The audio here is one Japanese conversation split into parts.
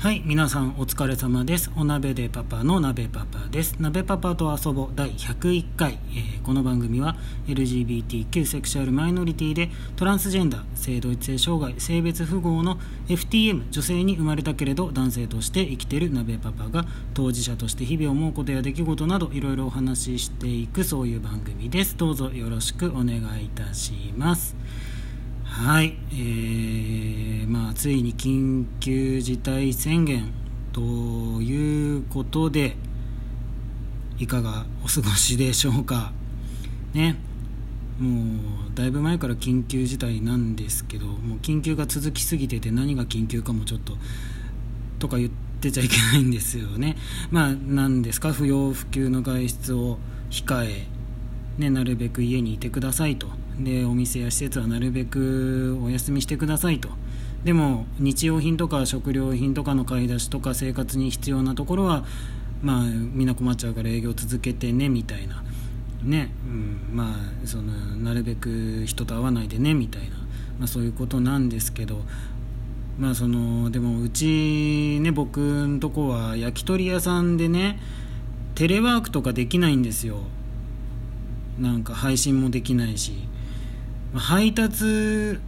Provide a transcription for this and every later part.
はい皆さんお疲れ様です。お鍋でパパの鍋パパです。鍋パパと遊ぼう第101回、えー、この番組は LGBTQ セクシュアルマイノリティでトランスジェンダー性同一性障害性別符号の FTM 女性に生まれたけれど男性として生きている鍋パパが当事者として日々思うことや出来事などいろいろお話ししていくそういう番組です。どうぞよろしくお願いいたします。はい、えー、まあ、ついに緊急事態宣言ということで、いかがお過ごしでしょうか。ね、もうだいぶ前から緊急事態なんですけど、もう緊急が続きすぎてて何が緊急かもちょっと、とか言ってちゃいけないんですよね。まあ、何ですか、不要不急の外出を控え、ね、なるべく家にいてくださいと。でお店や施設はなるべくお休みしてくださいと。でも日用品とか食料品とかの買い出しとか生活に必要なところはまあみんな困っちゃうから営業続けてねみたいな。ね、うん、まあそのなるべく人と会わないでねみたいな、まあ、そういうことなんですけど。まあそのでもうちね僕んとこは焼き鳥屋さんでねテレワークとかできないんですよ。なんか配信もできないし。配達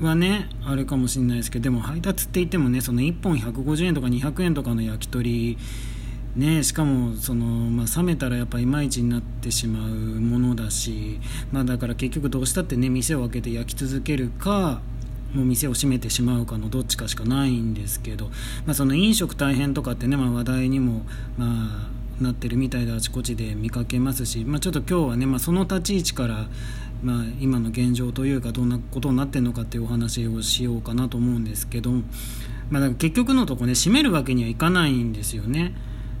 はねあれかもしれないですけどでも配達って言ってもねその1本150円とか200円とかの焼き鳥ねしかもその、まあ、冷めたらやっぱいまいちになってしまうものだし、まあ、だから結局どうしたってね店を開けて焼き続けるかもう店を閉めてしまうかのどっちかしかないんですけど、まあ、その飲食大変とかってね、まあ、話題にも、まあ、なってるみたいであちこちで見かけますし、まあ、ちょっと今日はね、まあ、その立ち位置からまあ、今の現状というかどんなことになってるのかっていうお話をしようかなと思うんですけど、まあ、結局のとこね閉めるわけにはいかないんですよね。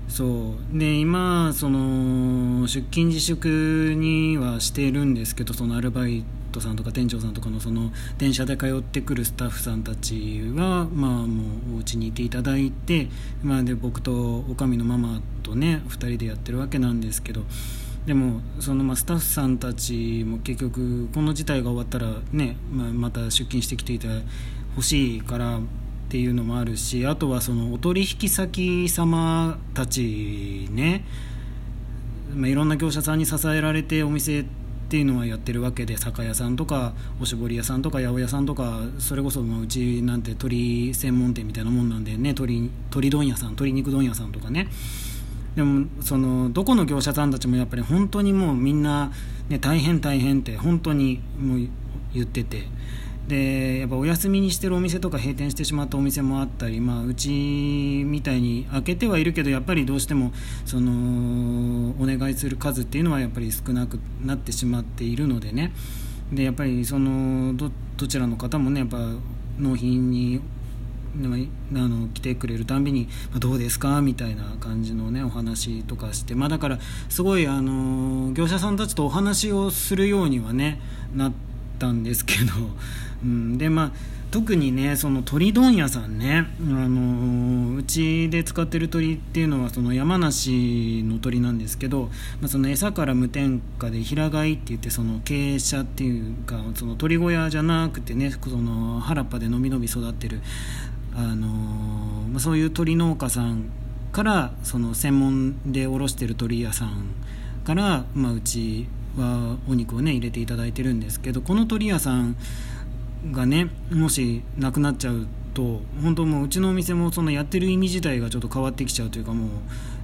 そうで今その出勤自粛にはしているんですけどそのアルバイトさんとか店長さんとかのその電車で通ってくるスタッフさんたちはまあもうお家にいていただいて、まあ、で僕とおかみのママとね2人でやってるわけなんですけどでもそのまあスタッフさんたちも結局この事態が終わったらね、まあ、また出勤してきていてほしいからっていうのもあるしあとはそのお取引先様たちね、まあ、いろんな業者さんに支えられてお店っていうのはやってるわけで酒屋さんとかおしぼり屋さんとか八百屋さんとかそれこそうちなんて鶏専門店みたいなもんなんでね鶏鶏問屋さん鶏肉問屋さんとかね。でもそのどこの業者さんたちもやっぱり本当にもうみんな、ね、大変大変って本当にもう言ってて。でやっぱお休みにしてるお店とか閉店してしまったお店もあったり、まあ、うちみたいに開けてはいるけどやっぱりどうしてもそのお願いする数っていうのはやっぱり少なくなってしまっているのでねでやっぱりそのどどちらの方もねやっぱ納品にあの来てくれるたんびに「どうですか?」みたいな感じのねお話とかして、まあ、だからすごいあの業者さんたちとお話をするようにはねなったんですけど、うん、でまあ特にねその鳥問屋さんね、あのうちで使ってる鳥っていうのはその山梨の鳥なんですけど、まあ、その餌から無添加で平飼いって言ってその傾斜っていうかその鳥小屋じゃなくてねその原っぱでのびのび育ってるあのまあ、そういう鳥農家さんからその専門で卸してる鳥屋さんから、まあ、うちはお肉をね入れていただいてるんですけどこの鳥屋さんがねもしなくなっちゃうと本当もううちのお店もそのやってる意味自体がちょっと変わってきちゃうというかも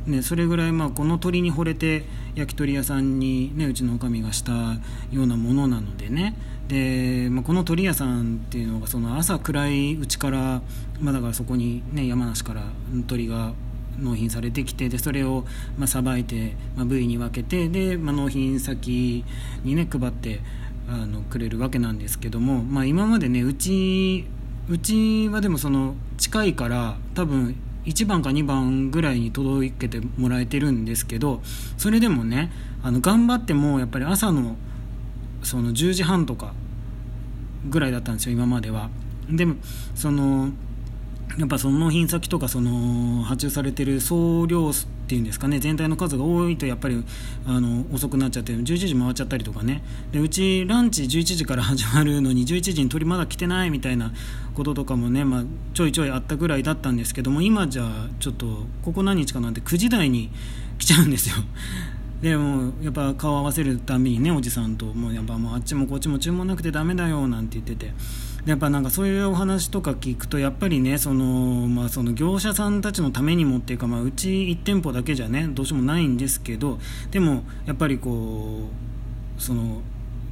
う、ね、それぐらいまあこの鳥に惚れて焼き鳥屋さんに、ね、うちの女将がしたようなものなのでね。で、まあ、この鳥屋さんっていうのがその朝暗いうちから、まあ、だからそこに、ね、山梨から鳥が納品されてきてでそれをさば、いて、まあ、部位に分けてで、まあ、納品先にね配ってあのくれるわけなんですけども、まあ、今までねうちうちはでもその近いから多分1番か2番ぐらいに届けてもらえてるんですけどそれでもねあの頑張ってもやっぱり朝のその10時半とかぐらいだったんですよ今までは。でもそのやっぱその納品先とかその発注されてる送料っていうんですかね全体の数が多いとやっぱりあの遅くなっちゃって11時回っちゃったりとかね。でうちランチ11時から始まるのに11時に鳥まだ来てないみたいなこととかもね、まあ、ちょいちょいあったぐらいだったんですけども今じゃちょっとここ何日かなんて9時台に来ちゃうんですよ。でもやっぱ顔合わせるたびにねおじさんともうやっぱもうあっちもこっちも注文なくてダメだよなんて言ってて。でやっぱなんかそういうお話とか聞くとやっぱりねその、まあ、その業者さんたちのためにもっていうか、まあ、うち1店舗だけじゃねどうしようもないんですけどでもやっぱりこうその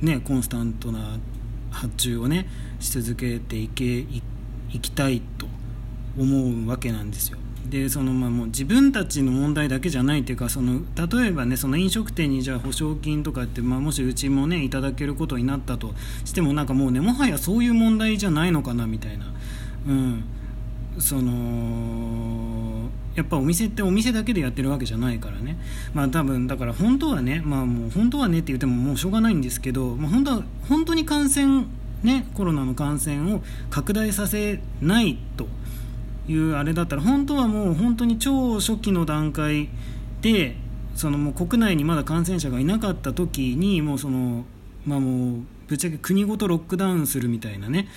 ねコンスタントな発注をねし続けていけいきたいと思うわけなんですよ。でそのまあもう自分たちの問題だけじゃないというかその例えばねその飲食店にじゃあ保証金とかって、まあ、もしうちもねいただけることになったとしてもなんかもうねもはやそういう問題じゃないのかなみたいな、うん、そのやっぱお店ってお店だけでやってるわけじゃないからね。まあ多分だから本当はねまあもう本当はねって言ってももうしょうがないんですけど、まあ、本当は本当に感染ねコロナの感染を拡大させないと。いうあれだったら本当はもう本当に超初期の段階でそのもう国内にまだ感染者がいなかった時にもうそのまあもうぶっちゃけ国ごとロックダウンするみたいなね。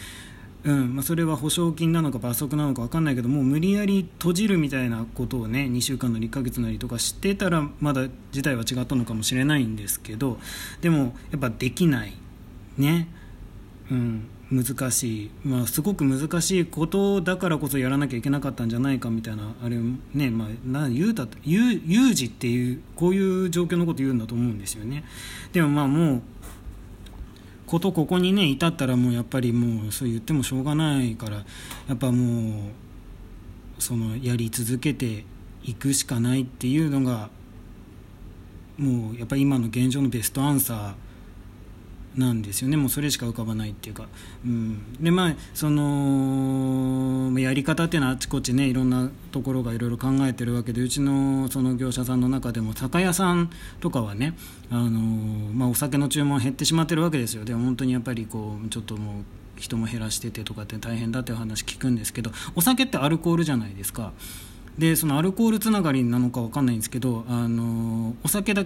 うんまあ、それは保証金なのか罰則なのか分かんないけどもう無理やり閉じるみたいなことをね2週間なり1ヶ月なりとかしてたらまだ事態は違ったのかもしれないんですけどでもやっぱできない。ね。うん。難しい、まあ、すごく難しいことだからこそやらなきゃいけなかったんじゃないかみたいなあれね、まあ、な言うた有有事っていうこういう状況のこと言うんだと思うんですよね。でもまあもうことここにね至ったらもうやっぱりもうそう言ってもしょうがないからやっぱもうそのやり続けていくしかないっていうのがもうやっぱり今の現状のベストアンサーなんですよね。もうそれしか浮かばないっていうか、うん、でまあそのやり方っていうのはあちこちねいろんなところがいろいろ考えてるわけでうちのその業者さんの中でも酒屋さんとかはねあの、まあ、お酒の注文減ってしまってるわけですよ。でも本当にやっぱりこうちょっともう人も減らしててとかって大変だっていう話聞くんですけどお酒ってアルコールじゃないですか。でそのアルコールつながりなのか分かんないんですけどあのお酒だ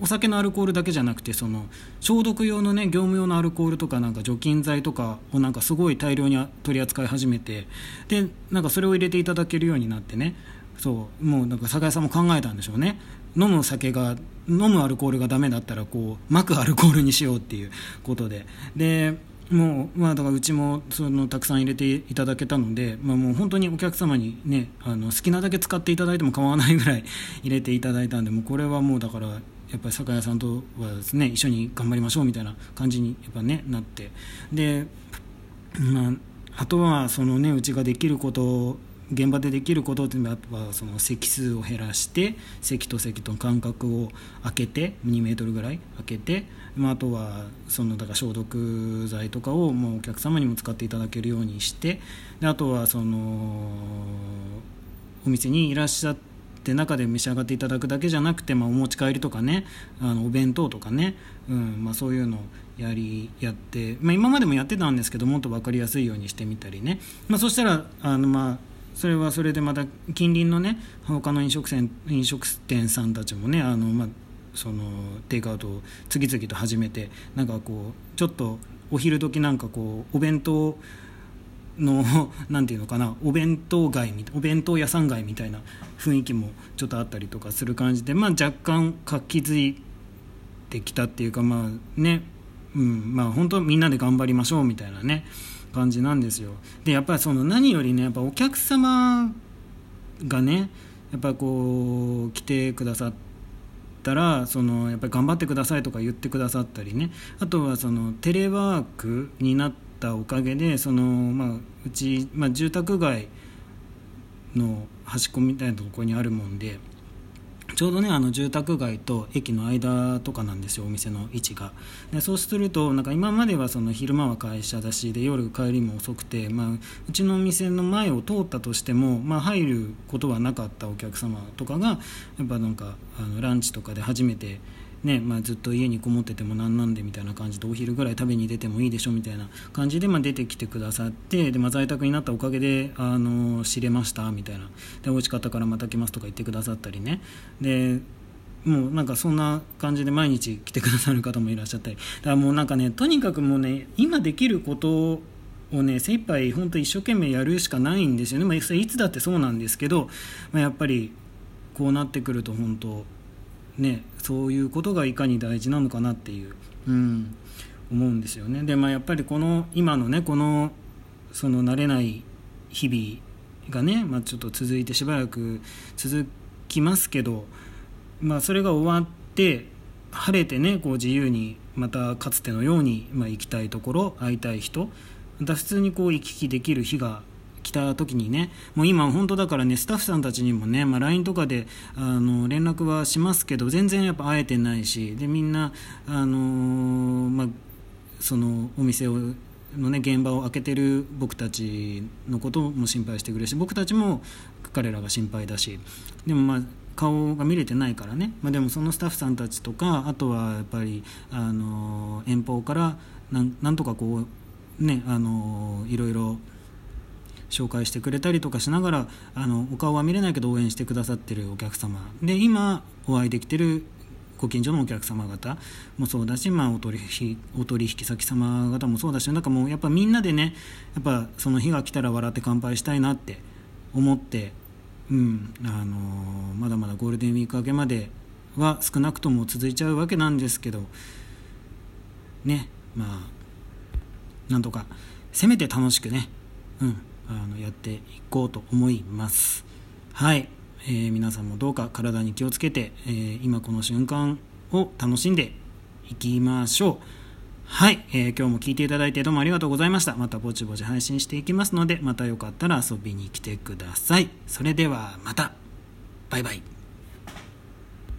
お酒のアルコールだけじゃなくてその消毒用のね業務用のアルコールとかなんか除菌剤とかをなんかすごい大量に取り扱い始めてでなんかそれを入れていただけるようになってねそうもうなんか酒屋さんも考えたんでしょうね。飲む酒が飲むアルコールがダメだったらこう巻くアルコールにしようっていうことで。でもうまあだからうちもそのたくさん入れていただけたので、まあ、もう本当にお客様にねあの好きなだけ使っていただいても構わないぐらい入れていただいたんでもうこれはもうだからやっぱり酒屋さんとはですね一緒に頑張りましょうみたいな感じにやっぱねなって。で、まあ、あとはそのねうちができること現場でできることっていうのはやっぱその席数を減らして席と席との間隔を空けて2メートルぐらい空けて、まあ、あとはそのだから消毒剤とかをもうお客様にも使っていただけるようにしてであとはそのお店にいらっしゃってで中で召し上がっていただくだけじゃなくて、まあ、お持ち帰りとかねあのお弁当とかね、うんまあ、そういうのをやりやって、まあ、今までもやってたんですけどもっと分かりやすいようにしてみたりね、まあ、そしたらあの、まあ、それはそれでまた近隣のね他の飲食店飲食店さんたちもねあの、まあ、そのテイクアウトを次々と始めてなんかこうちょっとお昼時なんかこうお弁当のなんていうのかなお弁当街お弁当屋さん街みたいな雰囲気もちょっとあったりとかする感じで、まあ、若干活気づいてきたっていうかまあねうんまあ本当みんなで頑張りましょうみたいなね感じなんですよ。でやっぱりその何よりねやっぱお客様がねやっぱこう来てくださったらそのやっぱり頑張ってくださいとか言ってくださったりねあとはそのテレワークになったおかげでその、まあ、うち、まあ、住宅街の端っこみたいなところにあるもんでちょうどねあの住宅街と駅の間とかなんですよお店の位置が。でそうするとなんか今まではその昼間は会社だしで夜帰りも遅くて、まあ、うちのお店の前を通ったとしても、まあ、入ることはなかったお客様とかがやっぱなんかあのランチとかで初めてねまあ、ずっと家にこもっててもなんなんでみたいな感じでお昼ぐらい食べに出てもいいでしょみたいな感じで、まあ、出てきてくださってで、まあ、在宅になったおかげであの知れましたみたいな。で美味しかったからまた来ますとか言ってくださったりね。でもうなんかそんな感じで毎日来てくださる方もいらっしゃったり。だからもうなんかねとにかくもうね今できることをね精一杯本当一生懸命やるしかないんですよね、まあ、いつだってそうなんですけど、まあ、やっぱりこうなってくると本当ねそういうことがいかに大事なのかなっていう、うん、思うんですよね。でまあやっぱりこの今のねこのその慣れない日々がね、まあ、ちょっと続いてしばらく続きますけどまあ、それが終わって晴れてねこう自由にまたかつてのように、まあ、行きたいところ会いたい人また普通にこう行き来できる日が来た時にねもう今本当だからねスタッフさんたちにもね、まあ、LINE とかであの連絡はしますけど全然やっぱ会えてないしでみんなあのー、まあ、そのお店をのね現場を開けてる僕たちのことも心配してくれるし僕たちも彼らが心配だしでもまあ顔が見れてないからね、まあ、でもそのスタッフさんたちとかあとはやっぱりあの遠方からなんとかこうねあのいろいろ紹介してくれたりとかしながらあのお顔は見れないけど応援してくださってるお客様。で今お会いできてるご近所のお客様方もそうだし、まあ、お取引お取引先様方もそうだしなんかもうやっぱみんなでねやっぱその日が来たら笑って乾杯したいなって思ってうんあの、まだまだゴールデンウィーク明けまでは少なくとも続いちゃうわけなんですけどねまあなんとかせめて楽しくね、うん、あのやっていこうと思いますはい、えー、皆さんもどうか体に気をつけて、えー、今この瞬間を楽しんでいきましょうはい、えー、今日も聞いていただいてどうもありがとうございました。またぼちぼち配信していきますので、またよかったら遊びに来てください。それではまた。バイバイ。